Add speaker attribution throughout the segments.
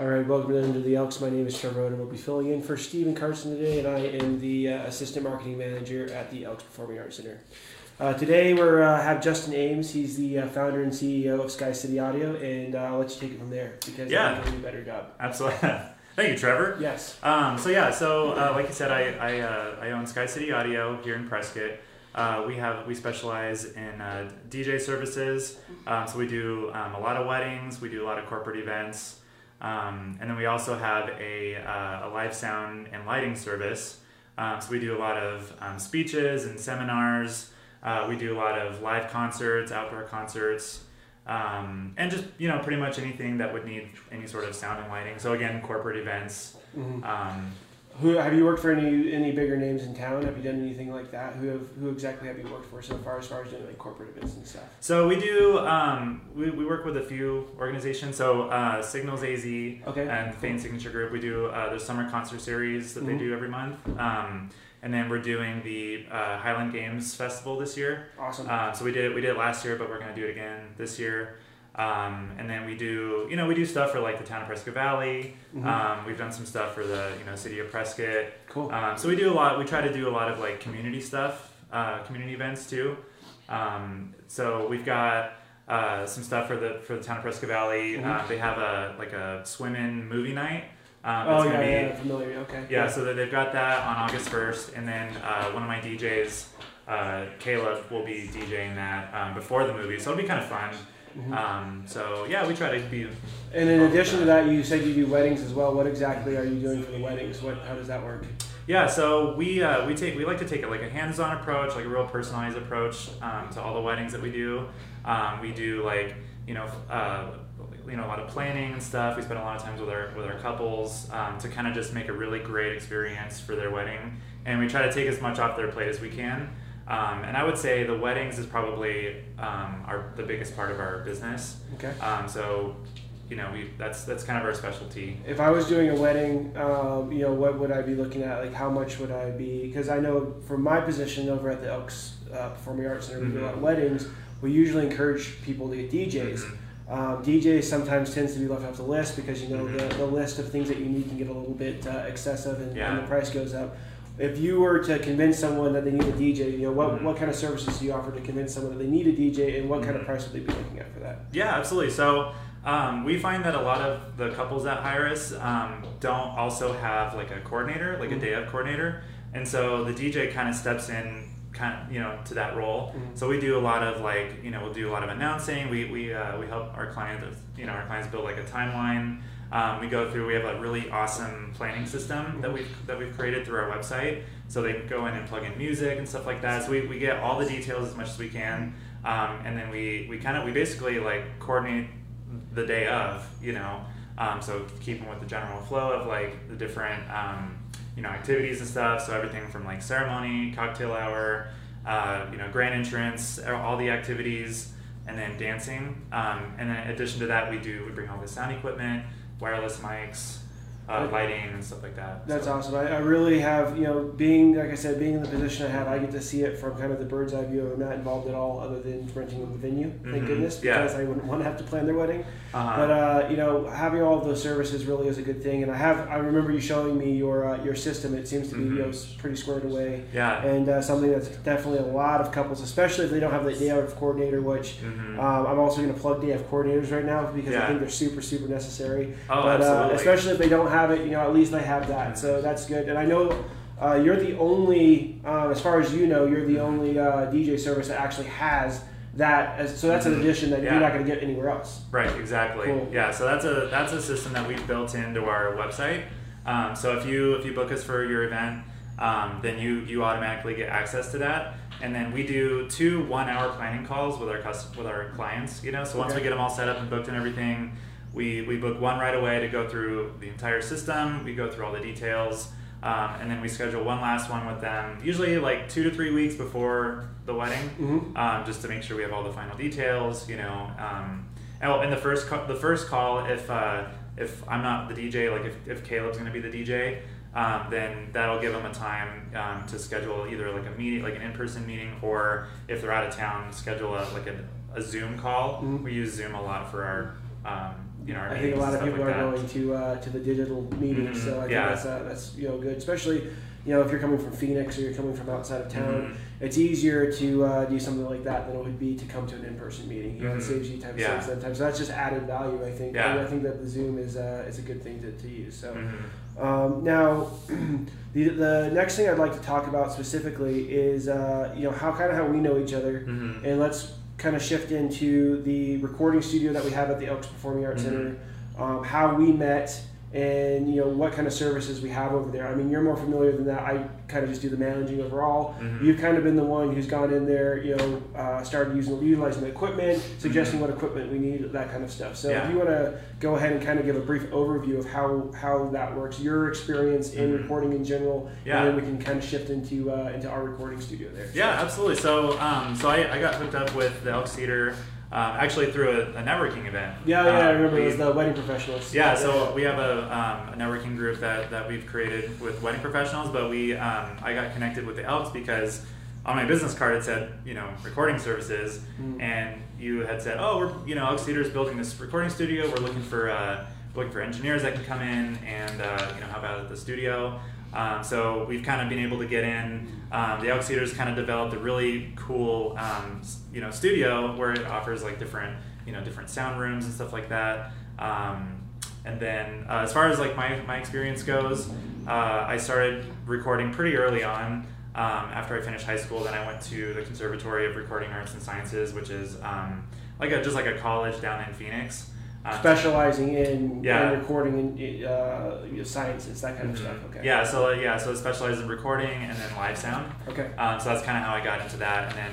Speaker 1: All right, welcome to the Elks. My name is Trevor and We'll be filling in for Stephen Carson today, and I am the uh, assistant marketing manager at the Elks Performing Arts Center. Uh, today we uh, have Justin Ames. He's the uh, founder and CEO of Sky City Audio, and uh, I'll let you take it from there because
Speaker 2: Yeah.
Speaker 1: you're doing a better job.
Speaker 2: Absolutely. Thank you, Trevor.
Speaker 1: Yes.
Speaker 2: Um, so yeah, so uh, like you said, I I, uh, I own Sky City Audio here in Prescott. Uh, we have we specialize in uh, DJ services. Um, so we do um, a lot of weddings. We do a lot of corporate events. Um, and then we also have a, uh, a live sound and lighting service. Um, so we do a lot of um, speeches and seminars. Uh, we do a lot of live concerts, outdoor concerts, um, and just you know pretty much anything that would need any sort of sound and lighting. So again, corporate events.
Speaker 1: Mhm. Who have you worked for any any bigger names in town? Have you done anything like that? Who have who exactly have you worked for so far as far as doing like corporate events and stuff?
Speaker 2: so we do um, we, we work with a few organizations. So uh, Signals AZ
Speaker 1: Okay.
Speaker 2: and Fain Signature Group. We do uh, their summer concert series that
Speaker 1: Mhm.
Speaker 2: they do every month. Um, and then we're doing the uh, Highland Games Festival this year.
Speaker 1: Awesome.
Speaker 2: Um, so we did it, we did it last year, but we're gonna do it again this year. Um, and then we do you know we do stuff for like the town of Prescott Valley.
Speaker 1: Mhm.
Speaker 2: Um, we've done some stuff for the you know city of Prescott.
Speaker 1: cool.
Speaker 2: Um, so we do a lot. We try to do a lot of like community stuff, uh, community events too. Um, so we've got uh, some stuff for the for the town of Prescott Valley.
Speaker 1: Mhm.
Speaker 2: Uh, they have a like a swim in movie night. Um,
Speaker 1: oh
Speaker 2: it's
Speaker 1: yeah,
Speaker 2: gonna be-
Speaker 1: yeah, familiar. Okay.
Speaker 2: yeah, so that they've got that on August 1st, and then uh, one of my DJs, uh, Caleb, will be DJing that um, before the movie, so it'll be kind of fun.
Speaker 1: Mhm.
Speaker 2: Um, so yeah, we try to be.
Speaker 1: And in addition to that, you said you do weddings as well. What exactly are you doing for the weddings? What how does that work?
Speaker 2: Yeah, so we uh, we take we like to take it like a hands-on approach, like a real personalized approach um, to all the weddings that we do. Um, we do like you know uh, you know a lot of planning and stuff. We spend a lot of times with our with our couples um, to kind of just make a really great experience for their wedding, and we try to take as much off their plate as we can. Um, and I would say the weddings is probably um, our the biggest part of our business.
Speaker 1: Okay.
Speaker 2: Um, so you know we that's that's kind of our specialty.
Speaker 1: If I was doing a wedding, um, you know, what would I be looking at? Like, how much would I be? Because I know from my position over at the Elks uh, Performing Arts Center, we do a lot of weddings. We usually encourage people to get DJs.
Speaker 2: Mhm.
Speaker 1: Um, DJs sometimes tends to be left off the list because you know
Speaker 2: Mhm.
Speaker 1: the, the list of things that you need can get a little bit uh, excessive and,
Speaker 2: Yeah.
Speaker 1: and the price goes up. If you were to convince someone that they need a DJ, you know what,
Speaker 2: Mhm.
Speaker 1: what kind of services do you offer to convince someone that they need a DJ, and what kind of
Speaker 2: Mhm.
Speaker 1: price would they be looking at for that?
Speaker 2: Yeah, absolutely. So um, we find that a lot of the couples that hire us um, don't also have like a coordinator, like
Speaker 1: Mhm.
Speaker 2: a day of coordinator, and so the DJ kind of steps in, kind of you know, to that role.
Speaker 1: Mhm.
Speaker 2: So we do a lot of like you know we'll do a lot of announcing. We we uh, we help our clients you know our clients build like a timeline. Um, we go through. We have a really awesome planning system that we've that we've created through our website, so they can go in and plug in music and stuff like that. So we, we get all the details as much as we can, um, and then we we kind of we basically like coordinate the day of, you know. Um, so keeping with the general flow of like the different um, you know activities and stuff. So everything from like ceremony, cocktail hour, uh, you know, grand entrance, all the activities, and then dancing. Um, and then in addition to that, we do we bring all the sound equipment, wireless mics, uh, lighting, and stuff like that.
Speaker 1: That's
Speaker 2: So-
Speaker 1: awesome. I, I really have, you know, being like I said, being in the position I have, I get to see it from kind of the bird's eye view. I'm not involved at all, other than renting the venue. Thank
Speaker 2: Mhm.
Speaker 1: goodness,
Speaker 2: Yeah.
Speaker 1: because I wouldn't want to have to plan their wedding.
Speaker 2: Uh-huh.
Speaker 1: But uh, you know, having all of those services really is a good thing. And I have, I remember you showing me your uh, your system. It seems to be you know
Speaker 2: Mhm.
Speaker 1: pretty squared away,
Speaker 2: yeah.
Speaker 1: and uh, something that's definitely a lot of couples, especially if they don't have the day of coordinator, which.
Speaker 2: Mhm.
Speaker 1: Um, I'm also going to plug day of coordinators right now because I think they're super, super necessary.
Speaker 2: oh,
Speaker 1: but uh,
Speaker 2: absolutely.
Speaker 1: especially if they don't have it, you know, at least I have that. So that's good. And I know uh, you're the only, um, as far as you know, you're the only uh, DJ service that actually has that. As, so that's an
Speaker 2: Mhm.
Speaker 1: addition that
Speaker 2: Yeah.
Speaker 1: you're not going to get anywhere else.
Speaker 2: Right, exactly.
Speaker 1: Cool.
Speaker 2: Yeah, so that's a that's a system that we've built into our website. Um, so if you if you book us for your event, um, then you you automatically get access to that. And then we do two one hour planning calls with our cust- with our clients. You know, so once
Speaker 1: Okay.
Speaker 2: we get them all set up and booked and everything, we we book one right away to go through the entire system. We go through all the details. Um, and then we schedule one last one with them, usually like two to three weeks before the wedding
Speaker 1: Mm-hmm.
Speaker 2: um, just to make sure we have all the final details. You know, um, and, well, and the first ca- the first call, if uh, if I'm not the DJ, like if, if Caleb's going to be the DJ, um, then that'll give them a time um, to schedule either like a meeting, like an in-person meeting, or if they're out of town, schedule a like a, a Zoom call.
Speaker 1: Mhm.
Speaker 2: We use Zoom a lot for our um, you know our
Speaker 1: I think a lot of people
Speaker 2: like
Speaker 1: are
Speaker 2: that.
Speaker 1: going to uh, to the digital meetings,
Speaker 2: Mhm.
Speaker 1: so I think
Speaker 2: Yeah.
Speaker 1: that's uh, that's you know good, especially you know if you're coming from Phoenix or you're coming from outside of town.
Speaker 2: Mhm.
Speaker 1: It's easier to uh, do something like that than it would be to come to an in-person meeting. You know,
Speaker 2: Mhm.
Speaker 1: it saves you time,
Speaker 2: Yeah.
Speaker 1: saves them time. So that's just added value, I think.
Speaker 2: Yeah.
Speaker 1: And I think that the Zoom is uh, is a good thing to, to use. So.
Speaker 2: Mhm.
Speaker 1: Um, now, the, the next thing I'd like to talk about specifically is uh, you know how kind of how we know each other,
Speaker 2: Mhm.
Speaker 1: and let's kind of shift into the recording studio that we have at the Elks Performing Arts
Speaker 2: Mhm.
Speaker 1: Center, um, how we met, and you know what kind of services we have over there. I mean, you're more familiar than that. I kind of just do the managing overall.
Speaker 2: Mhm.
Speaker 1: You've kind of been the one who's gone in there, you know, uh, started using utilizing the equipment, suggesting what equipment we need, that kind of stuff. So
Speaker 2: Mm-hmm. Yeah.
Speaker 1: if you want to go ahead and kind of give a brief overview of how how that works, your experience in
Speaker 2: Mhm.
Speaker 1: recording in general,
Speaker 2: Yeah.
Speaker 1: and then we can kind of shift into uh, into our recording studio there.
Speaker 2: Yeah, absolutely. So, um, so I, I got hooked up with the Elks Theater um, actually through a, a networking event.
Speaker 1: Yeah, yeah, I
Speaker 2: Um,
Speaker 1: remember
Speaker 2: we-
Speaker 1: it was the wedding professionals.
Speaker 2: Yeah, so we have a, um, a networking group that, that we've created with wedding professionals, but we um, I got connected with the Elks because on my business card it said you know recording services,
Speaker 1: Mm.
Speaker 2: and you had said oh we're you know Elks Theater is building this recording studio. We're looking for uh, looking for engineers that can come in and uh, you know help out at the studio. Um, so we've kind of been able to get in. Um, the Cedars kind of developed a really cool um, you know studio where it offers like different you know different sound rooms and stuff like that. Um, and then uh, as far as like my, my experience goes, uh, I started recording pretty early on. Um, after I finished high school, then I went to the Conservatory of Recording Arts and Sciences, which is um, like a, just like a college down in Phoenix. Um,
Speaker 1: specializing in,
Speaker 2: Yeah.
Speaker 1: in recording and uh, you know, sciences, that kind of
Speaker 2: mhm.
Speaker 1: stuff. Okay.
Speaker 2: Yeah, so uh, yeah, so it specializes in recording and then live sound.
Speaker 1: Okay.
Speaker 2: Um, so that's kind of how I got into that. And then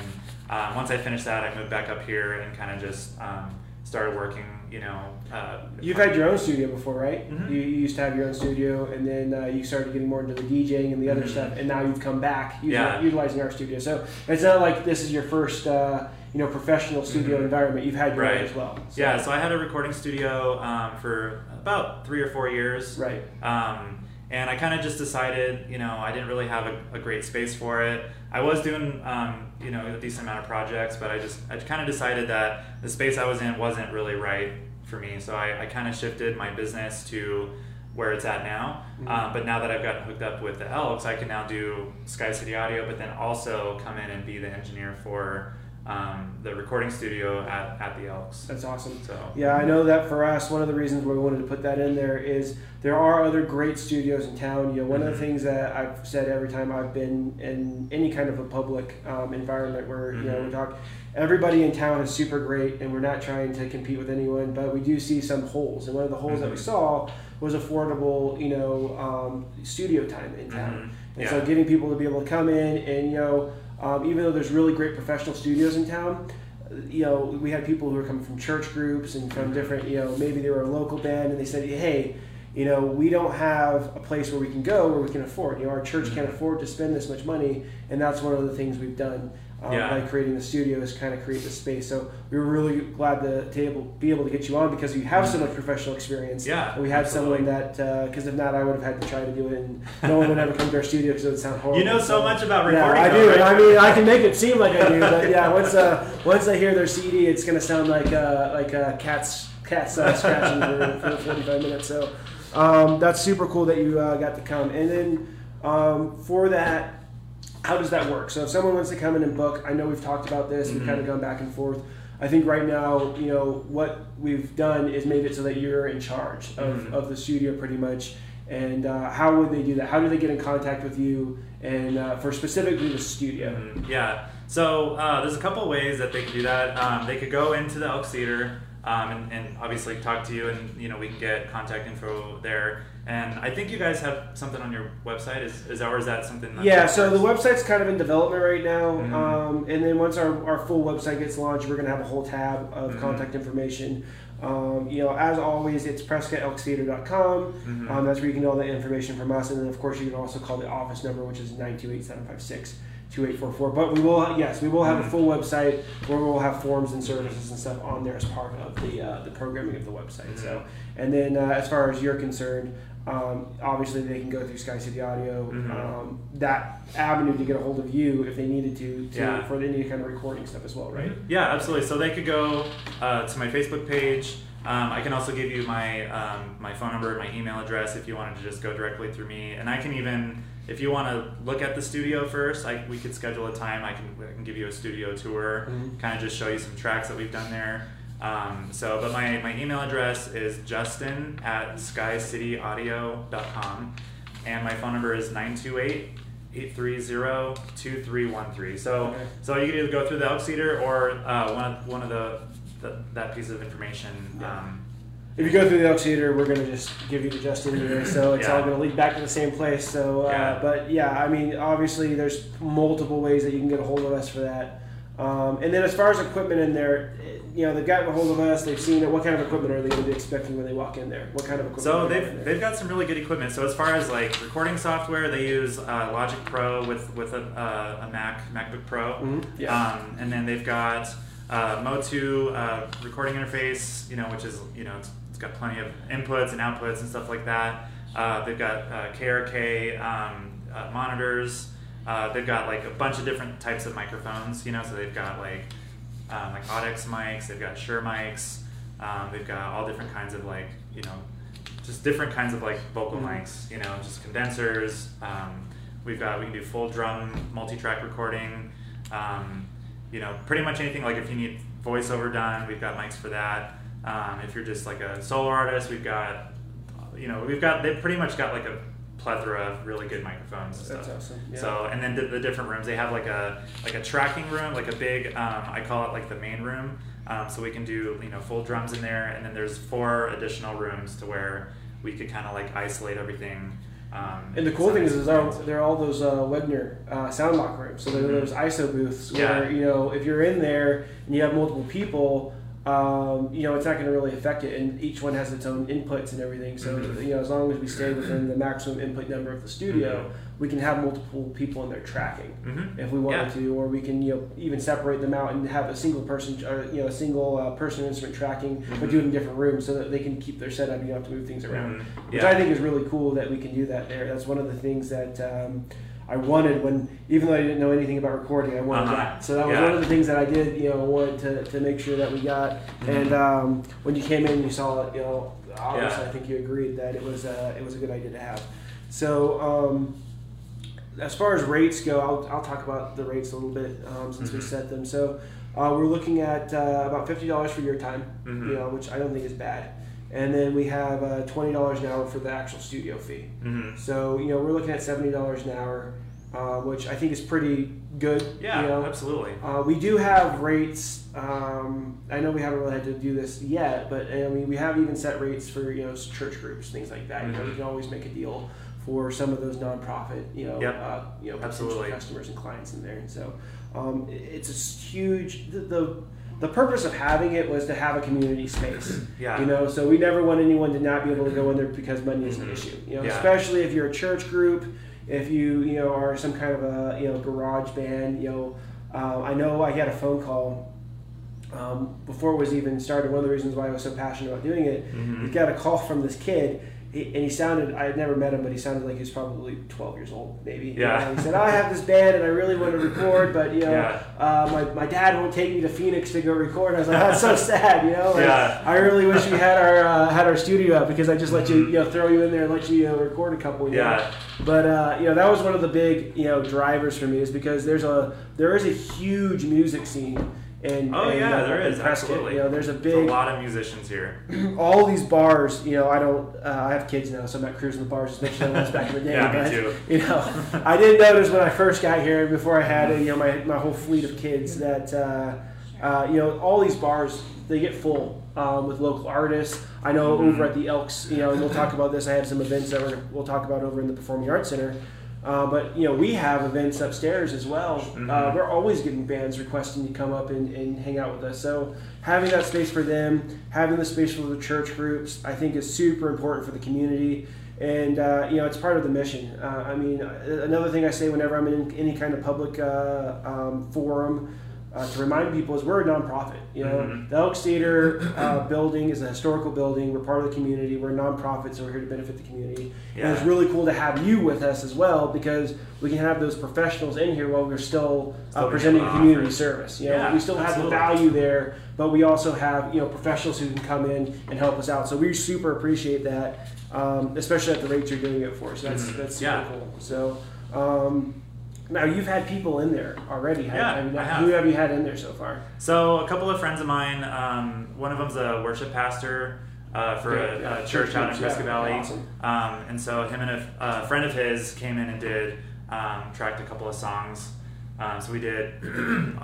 Speaker 2: um, once I finished that, I moved back up here and kind of just um, started working. You know, uh,
Speaker 1: You've had your own studio before, right?
Speaker 2: Mhm.
Speaker 1: You, you used to have your own studio, and then uh, you started getting more into the DJing and the other
Speaker 2: Mhm.
Speaker 1: stuff, and now you've come back
Speaker 2: Yeah.
Speaker 1: utilizing our studio. So it's not like this is your first, uh, you know, professional studio
Speaker 2: Mhm.
Speaker 1: environment. You've had your
Speaker 2: Right.
Speaker 1: own as well. So-
Speaker 2: yeah. So I had a recording studio um, for about three or four years.
Speaker 1: Right.
Speaker 2: Um, and I kind of just decided, you know, I didn't really have a, a great space for it. I was doing, um, you know, a decent amount of projects, but I just, I kind of decided that the space I was in wasn't really right for me. So I, I kind of shifted my business to where it's at now.
Speaker 1: Mhm.
Speaker 2: Um, but now that I've gotten hooked up with the Elks, I can now do Sky City Audio, but then also come in and be the engineer for um, the recording studio at, at the Elks.
Speaker 1: That's awesome.
Speaker 2: So
Speaker 1: Yeah, I know that for us, one of the reasons why we wanted to put that in there is there are other great studios in town. You know, one of
Speaker 2: Mhm.
Speaker 1: the things that I've said every time I've been in any kind of a public um, environment where you know we
Speaker 2: Mhm.
Speaker 1: talk, everybody in town is super great, and we're not trying to compete with anyone, but we do see some holes, and one of the holes that we
Speaker 2: Mhm.
Speaker 1: saw was affordable, you know, um, studio time in town. And so getting people to be able to come in and, you know, um, even though there's really great professional studios in town, you know, we had people who were coming from church groups and from different, you know, maybe they were a local band and they said, hey, you know, we don't have a place where we can go where we can afford. You know, our church can't
Speaker 2: Mhm.
Speaker 1: afford to spend this much money, and that's one of the things we've done um,
Speaker 2: Yeah.
Speaker 1: by creating the studio is kind of create the space. So we were really glad to, to able, be able to get you on because you have so much professional experience.
Speaker 2: Yeah,
Speaker 1: we had
Speaker 2: absolutely.
Speaker 1: someone that, because if not, I would have had to try to do it, and no one would ever come to our studio because it would sound horrible.
Speaker 2: You know so much about recording.
Speaker 1: Yeah.
Speaker 2: I
Speaker 1: do.
Speaker 2: right?
Speaker 1: I mean, I can make it seem like I do, but yeah, once uh, once I hear their CD, it's gonna sound like uh, like uh, cats cats uh, scratching for, for 45 minutes. So um, that's super cool that you uh, got to come. And then um, for that, how does that work? So if someone wants to come in and book, I know we've talked about this. We've
Speaker 2: Mhm.
Speaker 1: kind of gone back and forth. I think right now, you know, what we've done is made it so that you're in charge of,
Speaker 2: Mhm.
Speaker 1: of the studio pretty much. And uh, how would they do that? How do they get in contact with you? And uh, for specifically the studio.
Speaker 2: Mhm, Yeah. So uh, there's a couple ways that they could do that. Um, they could go into the Elks Theater um, and, and obviously talk to you, and you know we can get contact info there. And I think you guys have something on your website. Is is that or is that something? That
Speaker 1: Yeah, so the website's kind of in development right now,
Speaker 2: Mhm.
Speaker 1: um, and then once our, our full website gets launched, we're gonna have a whole tab of
Speaker 2: Mhm.
Speaker 1: contact information. Um, you know, as always, it's prescottelktheater.com.
Speaker 2: Mhm.
Speaker 1: Um, that's where you can get all the information from us, and then of course you can also call the office number, which is 928-756-2844. But we will, yes, we will have a
Speaker 2: Mhm.
Speaker 1: full website where we'll have forms and services and stuff on there as part of the uh, the programming of the website. So,
Speaker 2: Mhm.
Speaker 1: and then uh, as far as you're concerned, um, obviously they can go through Sky City Audio,
Speaker 2: Mhm.
Speaker 1: um, that avenue to get a hold of you if they needed to, to
Speaker 2: Yeah.
Speaker 1: for any kind of recording stuff as well, right?
Speaker 2: Yeah, absolutely. So they could go uh, to my Facebook page. Um, I can also give you my um, my phone number, my email address if you wanted to just go directly through me, and I can even if you want to look at the studio first, I, we could schedule a time. I can I can give you a studio tour,
Speaker 1: Mhm.
Speaker 2: kind of just show you some tracks that we've done there. Um, so, but my, my email address is justin at skycityaudio.com, and my phone number is 928 830 2313. So,
Speaker 1: Okay.
Speaker 2: so you can either go through the Elks Theater or uh, one of, one of the, the that piece of information.
Speaker 1: Yeah.
Speaker 2: Um,
Speaker 1: If you go through the Elks Theater, we're going to just give you to Justin anyway, so it's all going to lead back to the same place. So, uh,
Speaker 2: Yeah.
Speaker 1: but yeah, I mean, obviously, there's multiple ways that you can get a hold of us for that. Um, and then as far as equipment in there, you know, they've gotten a hold of us, they've seen it. What kind of equipment are they going to be expecting when they walk in there? What kind of equipment?
Speaker 2: So they've they've got some really good equipment. So as far as like recording software, they use uh, Logic Pro with with a, uh, a Mac MacBook Pro.
Speaker 1: Mhm, yeah.
Speaker 2: Um, and then they've got uh, MOTU uh, recording interface, you know, which is you know it's, it's got plenty of inputs and outputs and stuff like that. Uh, they've got uh, KRK um, uh, monitors. Uh, they've got like a bunch of different types of microphones, you know. So they've got like um, like Audix mics. They've got Shure mics. Um, they've got all different kinds of like you know just different kinds of like vocal
Speaker 1: Mhm.
Speaker 2: mics, you know, just condensers. Um, we've got we can do full drum multi-track recording. Um, you know, pretty much anything. Like if you need voiceover done, we've got mics for that. Um, if you're just like a solo artist, we've got, you know, we've got they've pretty much got like a plethora of really good microphones and
Speaker 1: That's
Speaker 2: stuff.
Speaker 1: awesome. Yeah.
Speaker 2: So and then the, the different rooms they have like a like a tracking room, like a big um, I call it like the main room. Um, so we can do you know full drums in there, and then there's four additional rooms to where we could kind of like isolate everything. Um,
Speaker 1: And the cool thing is, is
Speaker 2: there
Speaker 1: there, are all those uh, Wenger uh, SoundLok rooms. So there are those ISO booths where
Speaker 2: Mm-hmm. Yeah.
Speaker 1: you know if you're in there and you have multiple people, um, you know it's not going to really affect it, and each one has its own inputs and everything. So
Speaker 2: Mhm.
Speaker 1: you know as long as we stay within the maximum input number of the studio,
Speaker 2: Mhm.
Speaker 1: we can have multiple people in there tracking
Speaker 2: hmm
Speaker 1: if we wanted
Speaker 2: Yeah.
Speaker 1: to, or we can you know even separate them out and have a single person or you know a single uh, person instrument tracking, but
Speaker 2: Mhm.
Speaker 1: do it in different rooms so that they can keep their setup. You don't have to move things around
Speaker 2: Mhm.
Speaker 1: which I think is really cool that we can do that there. That's one of the things that um, I wanted when, even though I didn't know anything about recording, I wanted
Speaker 2: Uh-huh.
Speaker 1: that. So that was
Speaker 2: Yeah.
Speaker 1: one of the things that I did, you know, wanted to, to make sure that we got.
Speaker 2: Mhm.
Speaker 1: And um, when you came in, and you saw it, you know, obviously
Speaker 2: Yeah.
Speaker 1: I think you agreed that it was uh, it was a good idea to have. So. Um, as far as rates go, I'll, I'll talk about the rates a little bit um, since we
Speaker 2: Mhm.
Speaker 1: set them. So uh, we're looking at uh, about fifty dollars for your time,
Speaker 2: Mhm.
Speaker 1: you know, which I don't think is bad. And then we have uh, twenty dollars an hour for the actual studio fee.
Speaker 2: hmm
Speaker 1: So you know we're looking at seventy dollars an hour, uh, which I think is pretty good.
Speaker 2: Yeah,
Speaker 1: you know?
Speaker 2: absolutely.
Speaker 1: Uh, we do have rates. Um, I know we haven't really had to do this yet, but I mean we have even set rates for you know church groups, things like that. You know, we can always make a deal for some of those nonprofit, you know,
Speaker 2: Yep.
Speaker 1: uh, you know, potential
Speaker 2: Absolutely.
Speaker 1: customers and clients in there. And so um, it's a huge. The, the the purpose of having it was to have a community space.
Speaker 2: Yeah.
Speaker 1: You know, so we never want anyone to not be able to go in there because money is an
Speaker 2: Mhm.
Speaker 1: issue. You know,
Speaker 2: Yeah.
Speaker 1: especially if you're a church group, if you you know are some kind of a you know garage band. You know, uh, I know I had a phone call um, before it was even started. One of the reasons why I was so passionate about doing it,
Speaker 2: Mhm.
Speaker 1: we got a call from this kid. He, and he sounded, I had never met him, but he sounded like he was probably 12 years old, maybe.
Speaker 2: Yeah.
Speaker 1: know, he said, I have this band and I really want to record, but, you know,
Speaker 2: Yeah.
Speaker 1: uh, my, my dad won't take me to Phoenix to go record. I was like, that's so sad, you know? Like,
Speaker 2: Yeah.
Speaker 1: I really wish we had our uh, had our studio up because I just let you,
Speaker 2: Mhm.
Speaker 1: you know, throw you in there and let you, you know, record a couple. Know?
Speaker 2: Yeah.
Speaker 1: But uh, you know that was one of the big you know drivers for me is because there's a there is a huge music scene in
Speaker 2: Oh,
Speaker 1: in,
Speaker 2: yeah,
Speaker 1: uh,
Speaker 2: there is,
Speaker 1: Prescott.
Speaker 2: absolutely.
Speaker 1: You know there's a
Speaker 2: There's a
Speaker 1: big
Speaker 2: lot of musicians here.
Speaker 1: all these bars. You know I don't uh, I have kids now so I'm not cruising the bars as much as I was back in the day.
Speaker 2: Yeah, me
Speaker 1: but,
Speaker 2: too.
Speaker 1: You know I did notice when I first got here before I had you know my, my whole fleet of kids that uh, uh, you know all these bars they get full um, with local artists. I know
Speaker 2: Mhm.
Speaker 1: over at the Elks, you know, and we'll talk about this. I have some events that we're, we'll talk about over in the Performing Arts Center. Uh, but you know, we have events upstairs as well. Uh,
Speaker 2: Mhm.
Speaker 1: we're always getting bands requesting to come up and, and hang out with us. So having that space for them, having the space for the church groups, I think is super important for the community. And uh, you know, it's part of the mission. Uh, I mean, uh, another thing I say whenever I'm in any kind of public uh, um, forum, uh, to remind people is we're a nonprofit. You know,
Speaker 2: Mhm.
Speaker 1: the Elks Theater uh, building is a historical building. We're part of the community. We're a nonprofit, so we're here to benefit the community. And it's really cool to have you with us as well because we can have those professionals in here while we're still,
Speaker 2: Still
Speaker 1: uh,
Speaker 2: being
Speaker 1: presenting community service. You know,
Speaker 2: Yeah,
Speaker 1: we still have
Speaker 2: absolutely.
Speaker 1: the value there, but we also have you know professionals who can come in and help us out. So we super appreciate that, um, especially at the rates you're doing it for. So that's
Speaker 2: Mhm.
Speaker 1: that's super
Speaker 2: Yeah.
Speaker 1: cool. So. Um, now you've had people in there already. Have,
Speaker 2: Yeah, I have.
Speaker 1: Who have you had in there so far?
Speaker 2: So a couple of friends of mine, um, one of them's a worship pastor uh, for
Speaker 1: Yeah,
Speaker 2: a,
Speaker 1: yeah,
Speaker 2: a church out in Frisco
Speaker 1: yeah,
Speaker 2: Valley,
Speaker 1: awesome.
Speaker 2: um, and so him and a, a friend of his came in and did um, tracked a couple of songs. Um, so we did,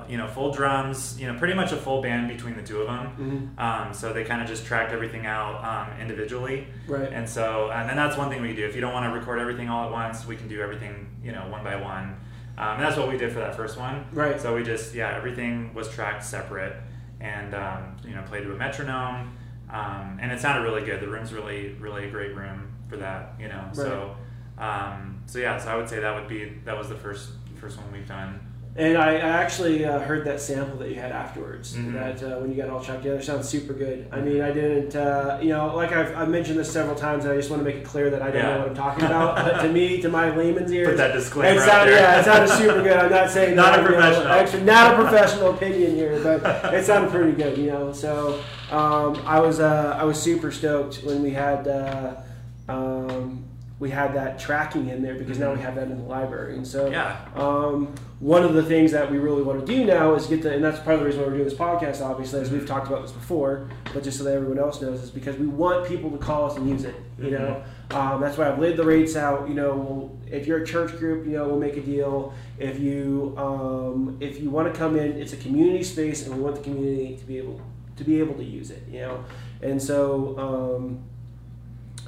Speaker 2: you know, full drums, you know, pretty much a full band between the two of them.
Speaker 1: Mhm.
Speaker 2: Um, so they kind of just tracked everything out um, individually.
Speaker 1: Right.
Speaker 2: And so, and then that's one thing we do. If you don't want to record everything all at once, we can do everything, you know, one by one. Um, and that's what we did for that first one.
Speaker 1: Right.
Speaker 2: So we just, yeah, everything was tracked separate and, um, you know, played to a metronome. Um, and it sounded really good. The room's really, really a great room for that, you know. Right. So, um, so yeah, so I would say that would be, that was the first, first one we've done.
Speaker 1: And I, I actually uh, heard that sample that you had afterwards.
Speaker 2: Mhm.
Speaker 1: That uh, when you got all chopped together, sounds super good. I mean, I didn't, uh, you know, like I've, I've mentioned this several times. And I just want to make it clear that I don't
Speaker 2: Yeah.
Speaker 1: know what I'm talking about. but to me, to my layman's ears,
Speaker 2: Put that
Speaker 1: it
Speaker 2: disclaimer out
Speaker 1: sounded, yeah, it sounded super good. I'm not saying
Speaker 2: Not
Speaker 1: that,
Speaker 2: a
Speaker 1: you know,
Speaker 2: professional.
Speaker 1: actually, not a professional opinion here, but it sounded pretty good, you know. So um, I was, uh, I was super stoked when we had. Uh, um, we had that tracking in there because now we have that in the library, and so
Speaker 2: Yeah.
Speaker 1: um, one of the things that we really want to do now is get the, and that's part of the reason why we're doing this podcast, obviously, as we've talked about this before, but just so that everyone else knows, is because we want people to call us and use it. You know, um, that's why I've laid the rates out. You know, we'll, if you're a church group, you know, we'll make a deal. If you um, if you want to come in, it's a community space, and we want the community to be able to be able to use it. You know, and so.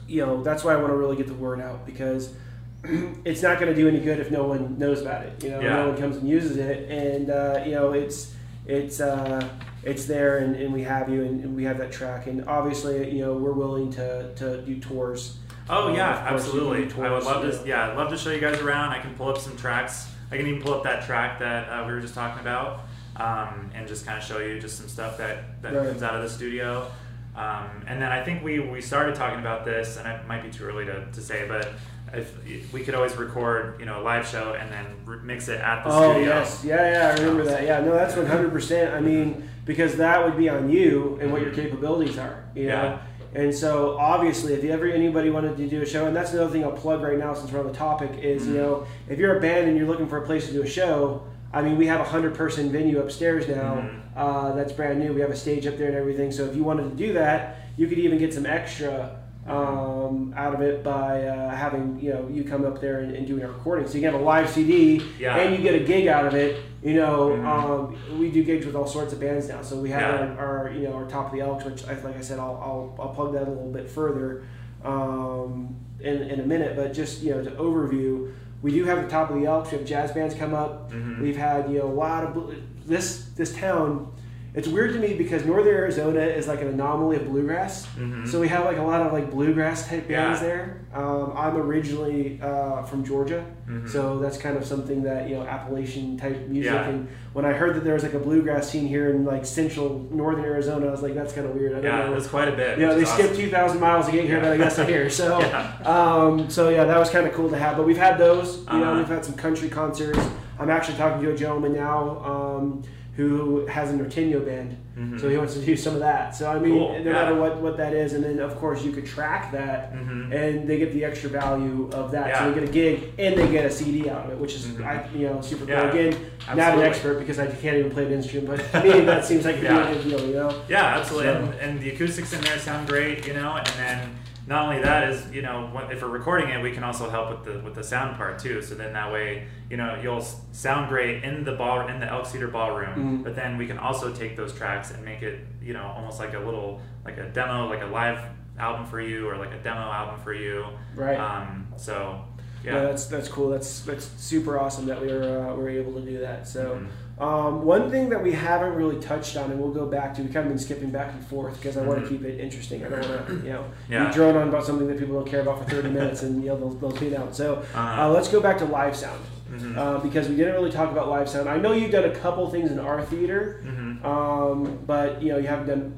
Speaker 1: You know that's why I want to really get the word out because it's not going to do any good if no one knows about it. You know,
Speaker 2: Yeah.
Speaker 1: no one comes and uses it, and uh, you know it's it's uh, it's there, and, and we have you, and, and we have that track, and obviously, you know, we're willing to, to do tours.
Speaker 2: Oh
Speaker 1: Um,
Speaker 2: yeah, absolutely.
Speaker 1: do
Speaker 2: I would love to.
Speaker 1: know.
Speaker 2: Yeah, I'd love to show you guys around. I can pull up some tracks. I can even pull up that track that uh, we were just talking about, um, and just kind of show you just some stuff that that
Speaker 1: Right.
Speaker 2: comes out of the studio. Um, and then I think we we started talking about this, and it might be too early to, to say, but if we could always record, you know, a live show and then mix it at the
Speaker 1: Oh
Speaker 2: studio.
Speaker 1: yes, yeah, yeah, I remember that. Yeah, no, that's one hundred percent. I mean, because that would be on you and what your capabilities are. You know.
Speaker 2: Yeah.
Speaker 1: And so, obviously, if ever anybody wanted to do a show, and that's another thing I'll plug right now since we're on the topic, is you know, if you're a band and you're looking for a place to do a show, I mean, we have a hundred person venue upstairs now.
Speaker 2: Mhm.
Speaker 1: Uh, that's brand new. We have a stage up there and everything. So if you wanted to do that, you could even get some extra um, out of it by uh, having you know you come up there and, and doing a recording. So you get a live CD
Speaker 2: Yeah.
Speaker 1: and you get a gig out of it. You know,
Speaker 2: Mhm.
Speaker 1: um, we do gigs with all sorts of bands now. So we have
Speaker 2: Yeah.
Speaker 1: our, our you know our top of the Elks, which I, like I said, I'll, I'll, I'll plug that a little bit further um, in, in a minute. But just you know to overview, we do have the top of the Elks. We have jazz bands come up.
Speaker 2: Mhm.
Speaker 1: We've had you know a lot of this this town. It's weird to me because northern Arizona is like an anomaly of bluegrass.
Speaker 2: Mhm.
Speaker 1: So we have like a lot of like bluegrass type bands
Speaker 2: Yeah.
Speaker 1: there. Um, I'm originally uh, from Georgia,
Speaker 2: Mhm.
Speaker 1: so that's kind of something that you know Appalachian type music.
Speaker 2: Yeah.
Speaker 1: And when I heard that there was like a bluegrass scene here in like central northern Arizona, I was like, that's kind of weird. I don't
Speaker 2: yeah,
Speaker 1: know.
Speaker 2: that's quite a bit.
Speaker 1: You know, they
Speaker 2: is
Speaker 1: skipped 2,000 miles to get here,
Speaker 2: Yeah.
Speaker 1: but I guess they're here. So,
Speaker 2: Yeah.
Speaker 1: um, so yeah, that was kind of cool to have. But we've had those. You know,
Speaker 2: Uh-huh.
Speaker 1: we've had some country concerts. I'm actually talking to a gentleman now um, who has a Norteño band,
Speaker 2: Mhm.
Speaker 1: so he wants to do some of that. So I mean,
Speaker 2: Cool,
Speaker 1: no
Speaker 2: yeah.
Speaker 1: matter what what that is, and then of course you could track that.
Speaker 2: Mhm.
Speaker 1: And they get the extra value of that, so they get a gig and they get a CD out of it, which is,
Speaker 2: Mhm.
Speaker 1: I, you know, super
Speaker 2: Yeah,
Speaker 1: cool. Again, not an expert because I can't even play an instrument, but to me that seems like a
Speaker 2: Yeah.
Speaker 1: good deal, you know.
Speaker 2: Yeah, absolutely.
Speaker 1: So-
Speaker 2: And, and the acoustics in there sound great, you know. And then not only that is, you know, if we're recording it, we can also help with the with the sound part too. So then that way, you know, you'll sound great in the ball in the Elks Theater Ballroom.
Speaker 1: Mhm.
Speaker 2: But then we can also take those tracks and make it, you know, almost like a little like a demo, like a live album for you, or like a demo album for you.
Speaker 1: Right.
Speaker 2: Um. So.
Speaker 1: Yeah,
Speaker 2: Yeah.
Speaker 1: that's that's cool. That's that's super awesome that we were uh, we were able to do that. So, Um, one thing that we haven't really touched on, and we'll go back to, we kind of been skipping back and forth because I want to keep it interesting. I don't want to, you know,
Speaker 2: Yeah.
Speaker 1: drone on about something that people don't care about for 30 minutes and you know they'll, they'll tune out. So uh,
Speaker 2: Uh,
Speaker 1: let's go back to live sound
Speaker 2: mhm.
Speaker 1: uh, because we didn't really talk about live sound. I know you've done a couple things in our theater,
Speaker 2: Mhm.
Speaker 1: um, but you know you haven't done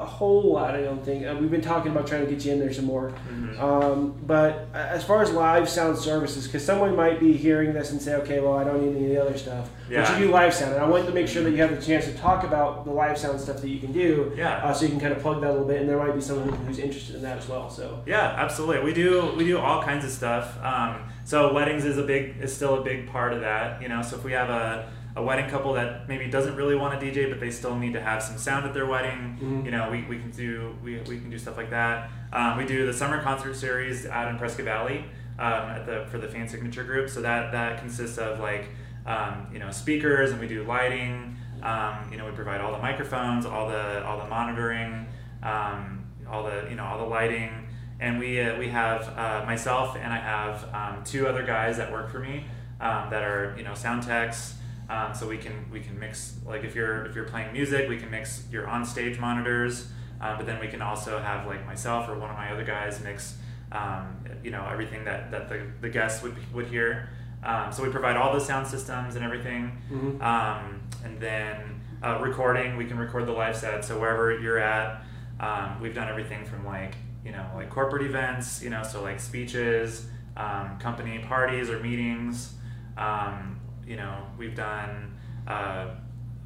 Speaker 1: a, whole lot. I don't think uh, we've been talking about trying to get you in there some more.
Speaker 2: Mhm.
Speaker 1: Um, but as far as live sound services, because someone might be hearing this and say, okay, well, I don't need any of the other stuff.
Speaker 2: Yeah.
Speaker 1: But you do live sound, and I wanted to make sure that you have the chance to talk about the live sound stuff that you can do,
Speaker 2: Yeah.
Speaker 1: uh, so you can kind of plug that a little bit, and there might be someone who's interested in that as well. So.
Speaker 2: Yeah, absolutely. We do we do all kinds of stuff. Um, so weddings is a big is still a big part of that. You know, so if we have a, a wedding couple that maybe doesn't really want a DJ, but they still need to have some sound at their wedding,
Speaker 1: Mhm.
Speaker 2: you know, we, we can do we, we can do stuff like that. Um, we do the summer concert series out in Prescott Valley um, at the for the Fain Signature Group. So that that consists of like um, you know speakers and we do lighting. Um, you know, we provide all the microphones, all the all the monitoring, um, all the you know all the lighting, and we uh, we have uh, myself and I have um, two other guys that work for me um, that are you know sound techs. Um, so we can we can mix like if you're if you're playing music, we can mix your on stage monitors, uh, but then we can also have like myself or one of my other guys mix um, you know everything that, that the, the guests would would hear. Um, so we provide all the sound systems and everything.
Speaker 1: Mhm.
Speaker 2: Um, and then uh, recording, we can record the live set. So wherever you're at, um, we've done everything from like you know like corporate events, you know, so like speeches, um, company parties or meetings. Um, you know, we've done uh,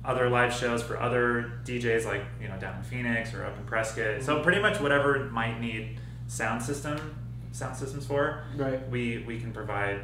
Speaker 2: other live shows for other DJs, like you know down in Phoenix or up in Prescott. So pretty much whatever might need sound system sound systems for,
Speaker 1: Right.
Speaker 2: we we can provide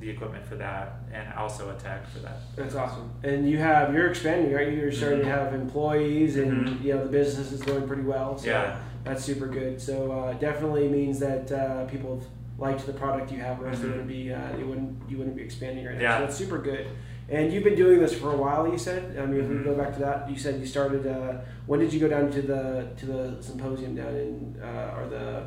Speaker 2: the equipment for that and also a tech for that.
Speaker 1: That's awesome. And you have you're expanding, right? You're starting to
Speaker 2: Mhm.
Speaker 1: have employees, and
Speaker 2: Mhm.
Speaker 1: you know the business is doing pretty well. So
Speaker 2: Yeah.
Speaker 1: that's super good. So uh, definitely means that uh, people have liked the product you have, or else they
Speaker 2: Mhm.
Speaker 1: wouldn't be uh, you wouldn't you wouldn't be expanding right now.
Speaker 2: Yeah.
Speaker 1: So that's super good. And you've been doing this for a while. You said. I mean, if we
Speaker 2: Mhm.
Speaker 1: go back to that, you said you started. Uh, when did you go down to the to the symposium down in uh, or the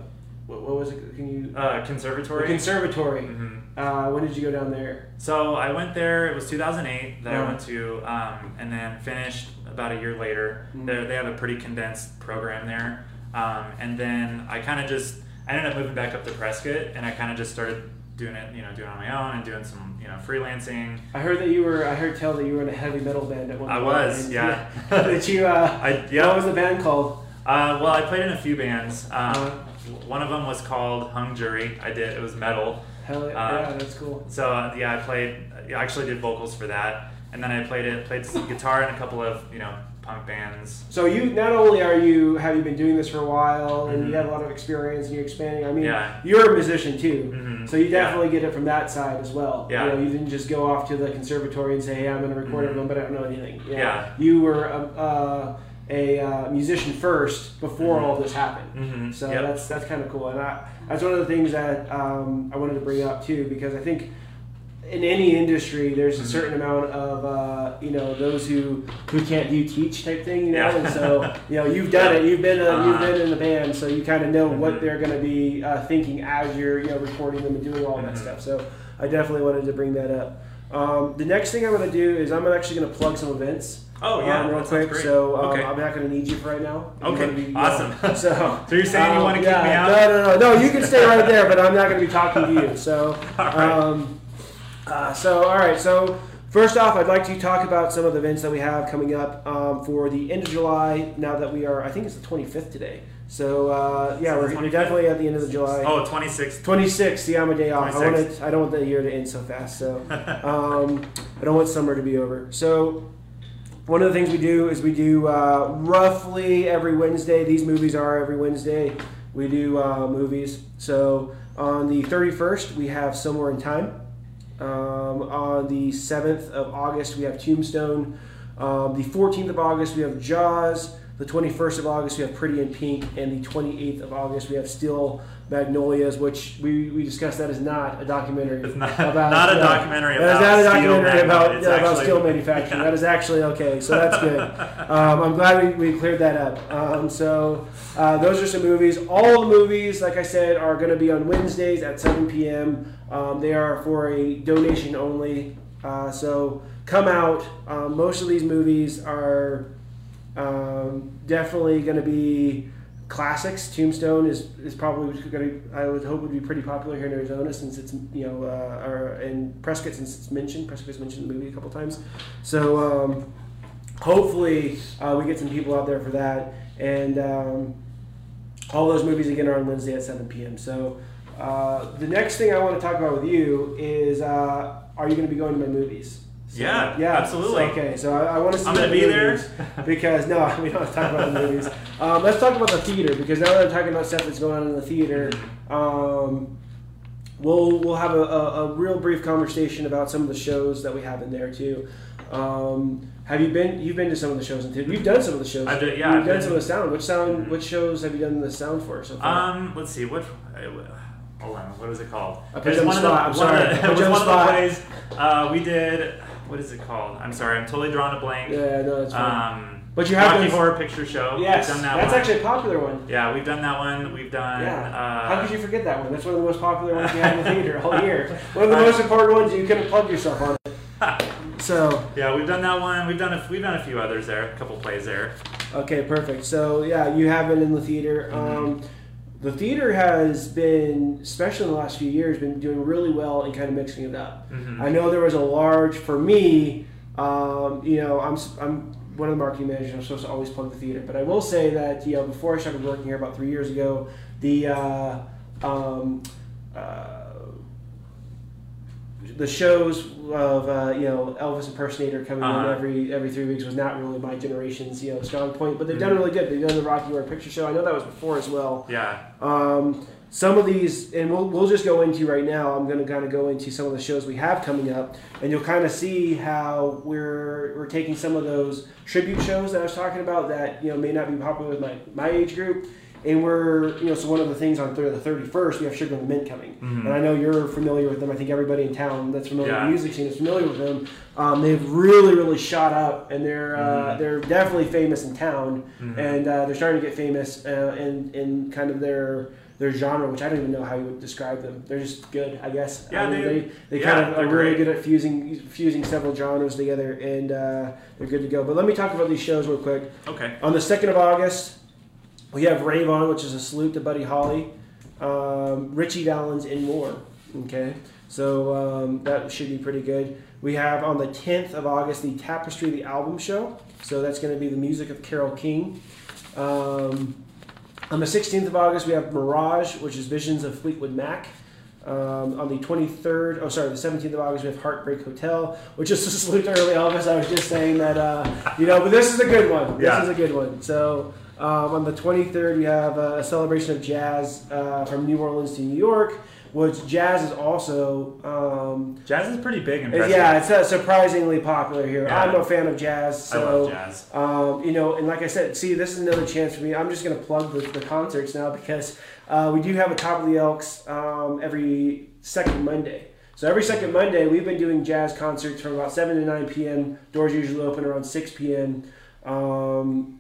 Speaker 1: what, what was it? Can you
Speaker 2: Uh,
Speaker 1: the
Speaker 2: conservatory.
Speaker 1: conservatory?
Speaker 2: Mhm.
Speaker 1: Uh, when did you go down there?
Speaker 2: So I went there. It was 2008 that
Speaker 1: Yeah.
Speaker 2: I went to, um, and then finished about a year later.
Speaker 1: Mhm.
Speaker 2: They they have a pretty condensed program there, um, and then I kind of just I ended up moving back up to Prescott, and I kind of just started doing it, you know, doing it on my own and doing some, you know, freelancing.
Speaker 1: I heard that you were. I heard tell that you were in a heavy metal band at one
Speaker 2: I was, yeah.
Speaker 1: that you. Uh,
Speaker 2: I yeah.
Speaker 1: What was the band called?
Speaker 2: Uh, well, I played in a few bands. Um,
Speaker 1: Uh-huh.
Speaker 2: one of them was called Hung Jury. I did it was metal.
Speaker 1: Hell yeah,
Speaker 2: Uh,
Speaker 1: yeah, that's cool.
Speaker 2: So uh, yeah, I played. I actually did vocals for that, and then I played it, played some guitar in a couple of you know punk bands.
Speaker 1: So you not only are you have you been doing this for a while and you
Speaker 2: Mhm.
Speaker 1: have a lot of experience and you're expanding. I mean,
Speaker 2: Yeah.
Speaker 1: you're a musician too.
Speaker 2: Mhm.
Speaker 1: So you
Speaker 2: Yeah.
Speaker 1: definitely get it from that side as well.
Speaker 2: Yeah.
Speaker 1: You know, you didn't just go off to the conservatory and say, "Hey, I'm going to record
Speaker 2: Mhm.
Speaker 1: everyone," but I don't know anything. You
Speaker 2: Yeah.
Speaker 1: You were a, uh, a uh, musician first before
Speaker 2: Mhm.
Speaker 1: all this happened.
Speaker 2: Mhm.
Speaker 1: So
Speaker 2: Yep.
Speaker 1: that's that's kind of cool, and I, that's one of the things that um, I wanted to bring up too, because I think in any industry there's a certain amount of uh, you know those who who can't do teach type thing, you know,
Speaker 2: Yeah.
Speaker 1: and so you know you've done it, you've been a, you've
Speaker 2: Uh-huh.
Speaker 1: been in the band, so you kind of know what
Speaker 2: Mhm.
Speaker 1: they're going to be uh, thinking as you're you know recording them and doing all that
Speaker 2: Mhm.
Speaker 1: stuff. So I definitely wanted to bring that up. Um, the next thing I'm going to do is I'm actually going to plug some events.
Speaker 2: Oh yeah,
Speaker 1: um, real
Speaker 2: that
Speaker 1: quick. So um,
Speaker 2: okay.
Speaker 1: I'm not going to need you for right now.
Speaker 2: Okay,
Speaker 1: be-
Speaker 2: awesome.
Speaker 1: So,
Speaker 2: So you're saying you
Speaker 1: um,
Speaker 2: wanna kick me out?
Speaker 1: No, no, no, no. You can stay right there, but I'm not going to be talking to you. So,
Speaker 2: All right.
Speaker 1: um, uh, so all right. So first off, I'd like to talk about some of the events that we have coming up um, for the end of July. Now that we are, I think it's the 25th today. So uh, yeah,
Speaker 2: So
Speaker 1: we're, definitely at the end of the July.
Speaker 2: oh, 26th.
Speaker 1: 26th, yeah, I'm a day off. I, want
Speaker 2: 26th.
Speaker 1: it, I don't want the year to end so fast, so um, I don't want summer to be over. So, one of the things we do is we do uh, roughly every Wednesday. These movies are every Wednesday. We do uh, movies. So, on the 31st, we have Somewhere in Time. Um, on the 7th of August, we have Tombstone. Um, the 14th of August, we have Jaws. The 21st of August, we have Pretty in Pink. And the 28th of August, we have Steel Magnolias, which we, we discussed that is not a documentary.
Speaker 2: It's not,
Speaker 1: about-
Speaker 2: not a
Speaker 1: yeah.
Speaker 2: documentary
Speaker 1: That is
Speaker 2: about
Speaker 1: not a
Speaker 2: steel
Speaker 1: documentary about, about
Speaker 2: actually-
Speaker 1: steel manufacturing.
Speaker 2: Yeah.
Speaker 1: That is actually okay, so that's good. Um, I'm glad we, we cleared that up. Um, so uh, those are some movies. All the movies, like I said, are going to be on Wednesdays at 7 p.m. Um, they are for a donation only Uh, so come out. Um, most of these movies are um, definitely going to be classics. Tombstone is, is probably going to I would hope would be pretty popular here in Arizona since it's you know uh, or in Prescott since it's mentioned. Prescott's mentioned the movie a couple times. So um, hopefully uh, we get some people out there for that and. Um, all those movies again are on Wednesday at 7 p.m. So uh, the next thing I want to talk about with you is uh, are you going to be going to my movies? So,
Speaker 2: Yeah,
Speaker 1: yeah,
Speaker 2: absolutely.
Speaker 1: So, okay, so I, I want to see
Speaker 2: I'm gonna
Speaker 1: the
Speaker 2: be there.
Speaker 1: because no, we don't have to talk about the movies. Um, let's talk about the theater because now that I'm talking about stuff that's going on in the theater, um, we'll we'll have a, a, a real brief conversation about some of the shows that we have in there too. Um, have you been? You've been to some of the shows in theater. You've done some of the shows.
Speaker 2: I've done- yeah,
Speaker 1: You've
Speaker 2: I've
Speaker 1: done some of the sound. Which sound?
Speaker 2: Mhm.
Speaker 1: Which shows have you done the sound for so far?
Speaker 2: Um, let's see. What? Hold on. What was it called?
Speaker 1: I put
Speaker 2: It
Speaker 1: you
Speaker 2: was
Speaker 1: on the
Speaker 2: one
Speaker 1: spot, I'm
Speaker 2: one
Speaker 1: sorry. I
Speaker 2: it was
Speaker 1: on
Speaker 2: one
Speaker 1: the
Speaker 2: of the plays. Uh, we did. What is it called? I'm sorry. I'm totally drawing a blank.
Speaker 1: yeah, no, that's fine.
Speaker 2: Um,
Speaker 1: But you have
Speaker 2: Rocky
Speaker 1: been-
Speaker 2: Horror Picture Show.
Speaker 1: yes,
Speaker 2: done that
Speaker 1: that's
Speaker 2: one.
Speaker 1: actually a popular one.
Speaker 2: Yeah, we've done that one. We've done.
Speaker 1: Yeah.
Speaker 2: Uh,
Speaker 1: How could you forget that one? That's one of the most popular ones we have in the theater all year. One of the most important ones you couldn't plug yourself on. So,
Speaker 2: Yeah, we've done that one. We've done a, we've done a few others there. A couple plays there.
Speaker 1: okay, perfect. So, yeah, you have been in the theater.
Speaker 2: Mm-hmm.
Speaker 1: Um, the theater has been, especially in the last few years, been doing really well in kind of mixing it up.
Speaker 2: Mhm.
Speaker 1: I know there was a large, for me, um, you know, I'm, I'm one of the marketing managers. I'm supposed to always plug the theater, but I will say that you know before I started working here about three years ago, the uh, um, uh, the shows of uh, you know Elvis impersonator coming
Speaker 2: Uh-huh.
Speaker 1: in every every three weeks was not really my generation's you know strong point, but they've done
Speaker 2: Mhm.
Speaker 1: really good. They've done the Rocky Horror Picture Show. I know that was before as well.
Speaker 2: Yeah.
Speaker 1: Um, some of these, and we'll, we'll just go into right now. I'm going to kind of go into some of the shows we have coming up, and you'll kind of see how we're we're taking some of those tribute shows that I was talking about that you know may not be popular with my my age group, and we're you know so one of the things on thir- the 31st we have Sugar and the Mint coming,
Speaker 2: Mhm.
Speaker 1: and I know you're familiar with them. I think everybody in town that's familiar
Speaker 2: Yeah.
Speaker 1: with the music scene is familiar with them. Um, they've really really shot up, and they're uh,
Speaker 2: Mhm.
Speaker 1: they're definitely famous in town
Speaker 2: Mhm.
Speaker 1: and uh, they're starting to get famous uh, in in kind of their their genre, which I don't even know how you would describe them. They're just good, I guess.
Speaker 2: Yeah,
Speaker 1: I mean,
Speaker 2: they-
Speaker 1: they they
Speaker 2: yeah,
Speaker 1: kind of are really
Speaker 2: great.
Speaker 1: good at fusing fusing several genres together, and uh, they're good to go. But let me talk about these shows real quick.
Speaker 2: Okay.
Speaker 1: On the second of August, we have Rave On, which is a salute to Buddy Holly, um, Ritchie Valens, and more. Okay, so um, that should be pretty good. We have on the 10th of August the Tapestry, the album show. So that's going to be the music of Carole King. Um, on the 16th of August, we have Mirage, which is Visions of Fleetwood Mac. Um, on the 23rd, oh sorry, the 17th of August, we have Heartbreak Hotel, which is a salute to early Elvis. I was just saying that, uh, you know, but this is a good one. This
Speaker 2: Yeah.
Speaker 1: is a good one. So um, on the 23rd, we have uh, a celebration of jazz uh, from New Orleans to New York, which jazz is also um,
Speaker 2: Jazz is pretty big in
Speaker 1: it's- yeah, it's uh, surprisingly popular here.
Speaker 2: Yeah.
Speaker 1: I'm a fan of jazz, so
Speaker 2: I love jazz.
Speaker 1: um, you know, and like I said, see, this is another chance for me. I'm just going to plug the, the concerts now because uh, we do have a Top of the Elks um, every second Monday. So every second Monday, we've been doing jazz concerts from about 7 to 9 p.m. Doors usually open around 6 p.m. Um,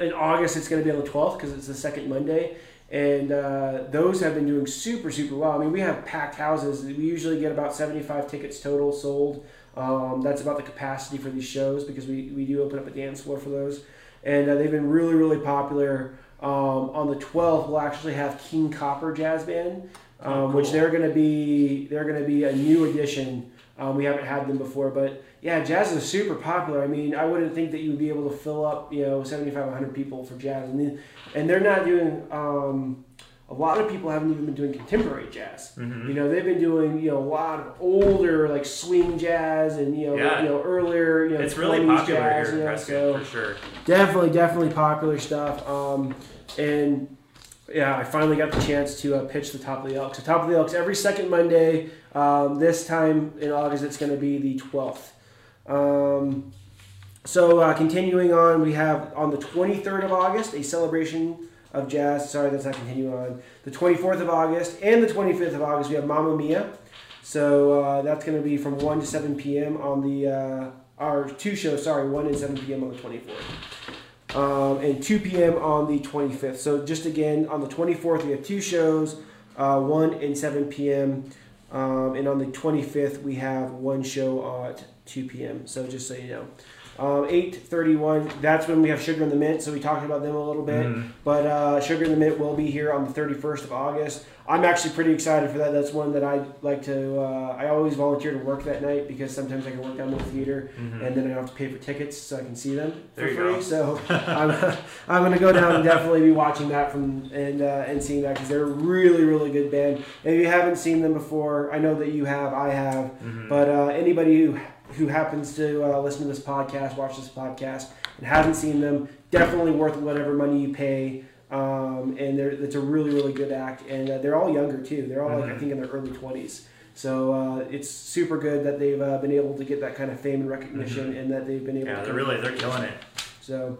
Speaker 1: in August, it's going to be on the 12th because it's the second Monday. And uh, those have been doing super, super well. I mean, we have packed houses. We usually get about 75 tickets total sold. Um, that's about the capacity for these shows because we, we do open up a dance floor for those. And uh, they've been really, really popular. Um, on the 12th, we'll actually have King Copper Jazz Band, um,
Speaker 2: Oh,
Speaker 1: which they're going to be they're going to be a new addition. Um, we haven't had them before, but yeah, jazz is super popular. I mean, I wouldn't think that you would be able to fill up, you know, 75, 100 people for jazz. And, then, and they're not doing, um, a lot of people haven't even been doing contemporary jazz.
Speaker 2: Mhm.
Speaker 1: You know, they've been doing, you know, a lot of older, like swing jazz and, you know,
Speaker 2: Yeah.
Speaker 1: you know earlier, you know,
Speaker 2: It's really
Speaker 1: 20s
Speaker 2: popular
Speaker 1: jazz,
Speaker 2: here in
Speaker 1: you know,
Speaker 2: Prescott
Speaker 1: so
Speaker 2: for sure.
Speaker 1: definitely, definitely popular stuff. Um, and yeah, I finally got the chance to uh, pitch the Top of the Elks. So Top of the Elks every second Monday. Um, this time in August, it's going to be the 12th. Um, so uh, continuing on, we have on the 23rd of August a celebration of jazz. Sorry, that's not continuing on. The 24th of August and the 25th of August, we have Mamma Mia. So uh, that's going to be from 1 to 7 p.m. on the, uh, our two shows, sorry, 1 and 7 p.m. on the 24th um, and 2 p.m. on the 25th. So just again, on the 24th, we have two shows, uh, 1 and 7 p.m. Um, and on the 25th, we have one show at 2 p.m. So just so you know. Um, 8:31. That's when we have Sugar in the Mint. So we talked about them a little bit.
Speaker 2: Mhm.
Speaker 1: But uh, Sugar in the Mint will be here on the 31st of August. I'm actually pretty excited for that. That's one that I like to. Uh, I always volunteer to work that night because sometimes I can work down at the theater,
Speaker 2: Mhm.
Speaker 1: and then I don't have to pay for tickets, so I can see them for
Speaker 2: There you
Speaker 1: free.
Speaker 2: go.
Speaker 1: So I'm, I'm going to go down and definitely be watching that from and uh, and seeing that because they're a really really good band. And if you haven't seen them before, I know that you have. I have.
Speaker 2: Mhm.
Speaker 1: But uh, anybody who who happens to uh, listen to this podcast, watch this podcast, and hasn't seen them, definitely worth whatever money you pay. Um, and they're, it's a really really good act, and uh, they're all younger too. They're all like I
Speaker 2: Mhm.
Speaker 1: think in their early twenties. So uh, it's super good that they've uh, been able to get that kind of fame and recognition, and that they've been able.
Speaker 2: yeah,
Speaker 1: to
Speaker 2: they're really they're killing it.
Speaker 1: so,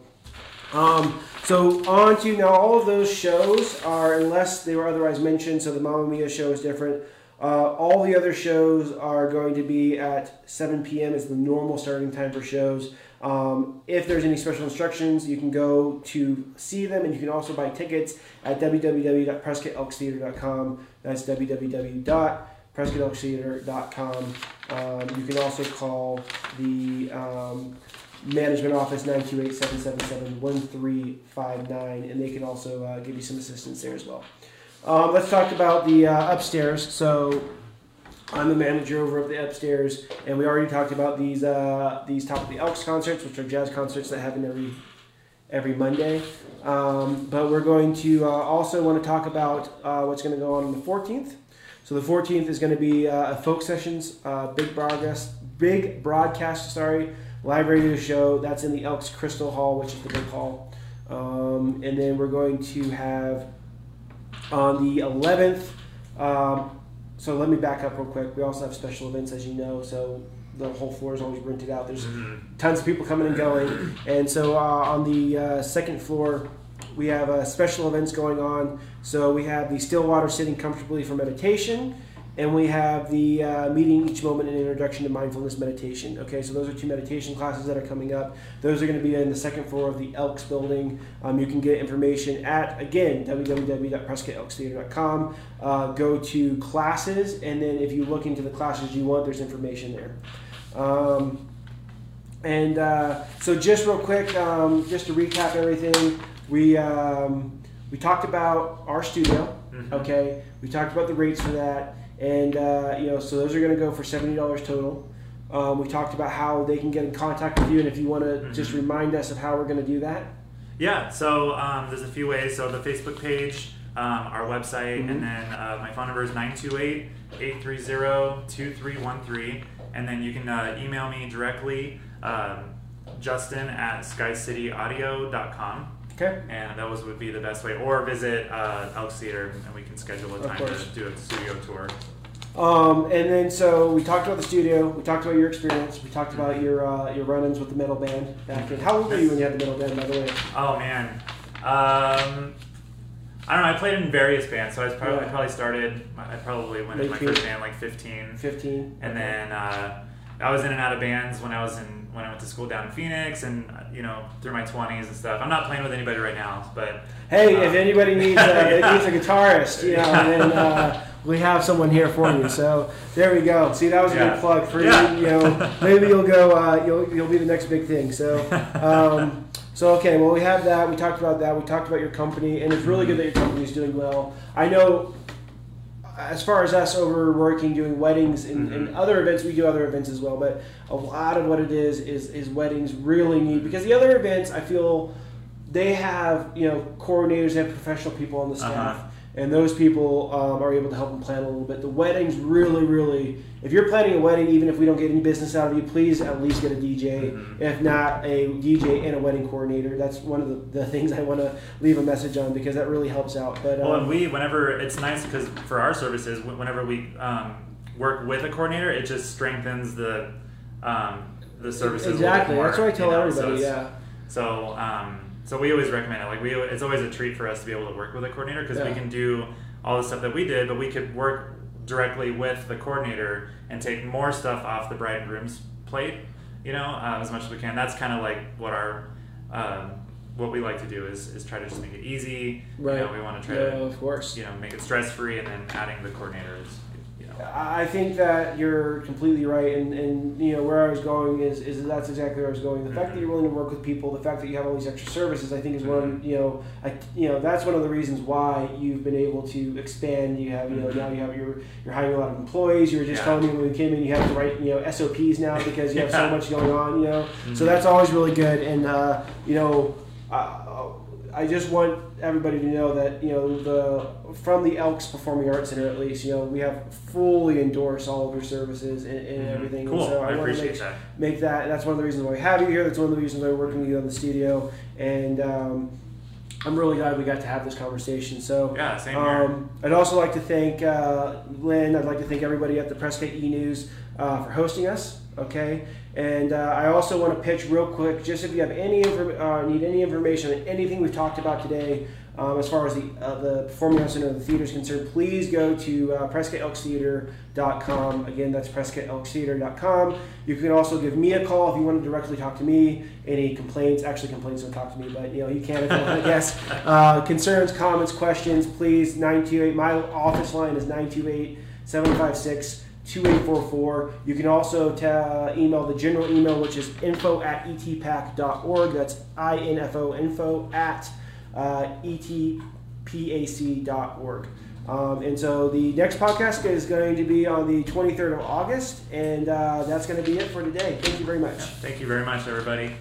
Speaker 1: um, so on to now. All of those shows are, unless they were otherwise mentioned. So the Mamma Mia show is different. Uh, all the other shows are going to be at 7 p.m. is the normal starting time for shows. Um, if there's any special instructions, you can go to see them, and you can also buy tickets at www.prescottelkstheater.com. That's www.prescottelkstheater.com. Um, you can also call the um, management office 928-777-1359 and they can also uh, give you some assistance there as well um, let's talk about the uh, upstairs so i'm the manager over at the upstairs and we already talked about these uh, these top of the elks concerts which are jazz concerts that happen every every monday um, but we're going to uh, also want to talk about uh, what's going to go on on the 14th so the 14th is going to be uh, a folk sessions uh, big broadcast big broadcast sorry live radio show. That's in the Elks Crystal Hall, which is the big hall. Um, and then we're going to have on the 11th. Um, so let me back up real quick. We also have special events, as you know. So the whole floor is always rented out. There's
Speaker 2: Mhm.
Speaker 1: tons of people coming and going. And so uh, on the uh, second floor, we have uh, special events going on. So we have the Stillwater Sitting Comfortably for Meditation, and we have the uh, Meeting Each Moment and Introduction to Mindfulness Meditation. Okay, so those are two meditation classes that are coming up. Those are going to be in the second floor of the Elks building. Um, you can get information at, again, www.prescottelkstheater.com. Uh, go to classes, and then if you look into the classes you want, there's information there. Um, and uh, so, just real quick, um, just to recap everything, we um, we talked about our studio.
Speaker 2: Mhm.
Speaker 1: Okay, we talked about the rates for that, and uh, you know, so those are going to go for seventy dollars total. Um, we talked about how they can get in contact with you, and if you want to just
Speaker 2: Mhm.
Speaker 1: remind us of how we're going to do that.
Speaker 2: Yeah, so um, there's a few ways. So the Facebook page, um, our website,
Speaker 1: Mhm.
Speaker 2: and then uh, my phone number is 928 830 2313. And then you can uh, email me directly, um, justin at skycityaudio.com.
Speaker 1: Okay.
Speaker 2: And those would be the best way. Or visit uh, Elks Theater and we can schedule a time to do a studio tour.
Speaker 1: Um, and then so we talked about the studio. We talked about your experience. We talked about your uh, your run-ins with the metal band back in. How old were you when you had the metal band, by the way?
Speaker 2: Oh man, um, I don't know. I played in various bands, so I was probably
Speaker 1: Yeah.
Speaker 2: I probably started. I probably went in my first band like 15,
Speaker 1: Fifteen.
Speaker 2: and then uh, I was in and out of bands when I was in when I went to school down in Phoenix, and uh, you know through my 20s and stuff. I'm not playing with anybody right now, but
Speaker 1: Hey,
Speaker 2: uh,
Speaker 1: if anybody needs a,
Speaker 2: yeah.
Speaker 1: needs a guitarist, you know, then uh, we have someone here for you. So there we go. See, that was a
Speaker 2: Yeah.
Speaker 1: good plug for
Speaker 2: Yeah.
Speaker 1: you. You know, maybe you'll go. Uh, you'll you'll be the next big thing. So. Um, so okay, well we have that. We talked about that. We talked about your company, and it's really good that your company is doing well. I know, as far as us overworking doing weddings and, and
Speaker 2: Mhm.
Speaker 1: other events, we do other events as well. But a lot of what it is is is weddings really need because the other events I feel they have you know coordinators, they have professional people on the staff,
Speaker 2: Uh-huh.
Speaker 1: And those people um, are able to help them plan a little bit. The weddings really, really, if you're planning a wedding, even if we don't get any business out of you, please at least get a DJ,
Speaker 2: Mhm.
Speaker 1: if not a DJ and a wedding coordinator. That's one of the, the things I want to leave a message on because that really helps out. But
Speaker 2: well,
Speaker 1: um,
Speaker 2: and we whenever it's nice because for our services, whenever we um, work with a coordinator, it just strengthens the um, the services. a little bit
Speaker 1: exactly,
Speaker 2: more,
Speaker 1: that's what I tell
Speaker 2: you know, so
Speaker 1: everybody.
Speaker 2: it's-
Speaker 1: yeah.
Speaker 2: So, um, so we always recommend it. Like we, it's always a treat for us to be able to work with a coordinator because
Speaker 1: Yeah.
Speaker 2: we can do all the stuff that we did, but we could work directly with the coordinator and take more stuff off the bride and groom's plate. You know, uh, as much as we can. That's kind of like what our um, what we like to do is, is try to just make it easy.
Speaker 1: Right.
Speaker 2: You know, we want to try
Speaker 1: Yeah,
Speaker 2: to
Speaker 1: of course.
Speaker 2: you know make it stress free, and then adding the coordinator is you know
Speaker 1: I I think that you're completely right, and, and you know where I was going is, is that's exactly where I was going. The fact that you're willing to work with people, the fact that you have all these extra services, I think is one you know, I, you know that's one of the reasons why you've been able to expand. You have you know now you have you're you're hiring a lot of employees. You were just
Speaker 2: Yeah.
Speaker 1: telling me when we came in, you have to write you know SOPs now because you have so much going on. You know, so
Speaker 2: Mhm.
Speaker 1: that's always really good, and uh, you know. Uh, I just want everybody to know that you know the from the Elks Performing Arts Center at least you know we have fully endorsed all of your services and, and
Speaker 2: Mhm.
Speaker 1: everything.
Speaker 2: Cool.
Speaker 1: And so
Speaker 2: I,
Speaker 1: I, want to
Speaker 2: appreciate
Speaker 1: make,
Speaker 2: that.
Speaker 1: make that. That's one of the reasons why we have you here. That's one of the reasons why we're working with you on the studio. And um, I'm really glad we got to have this conversation. So.
Speaker 2: Yeah, same here.
Speaker 1: Um, I'd also like to thank uh, Lynn. I'd like to thank everybody at the Prescott E News uh, for hosting us. Okay, and uh, I also want to pitch real quick, just if you have any inform- uh, need any information on anything we've talked about today, um, as far as the uh, the Performing Arts Center of the theater is concerned, please go to uh, PrescottElksTheater.com. Again, that's PrescottElksTheater.com. You can also give me a call if you want to directly talk to me. Any complaints, actually complaints, don't talk to me, but you know you can if you want. I guess uh, concerns, comments, questions, please 928. My office line is 928 756 2844. You can also ta email the general email, which is info at etpac.org. That's I-N-F-O, info at uh, etpac.org. Um, and so the next podcast is going to be on the 23rd of August, and uh, that's going to be it for today. Thank you very much.
Speaker 2: Thank you very much, everybody.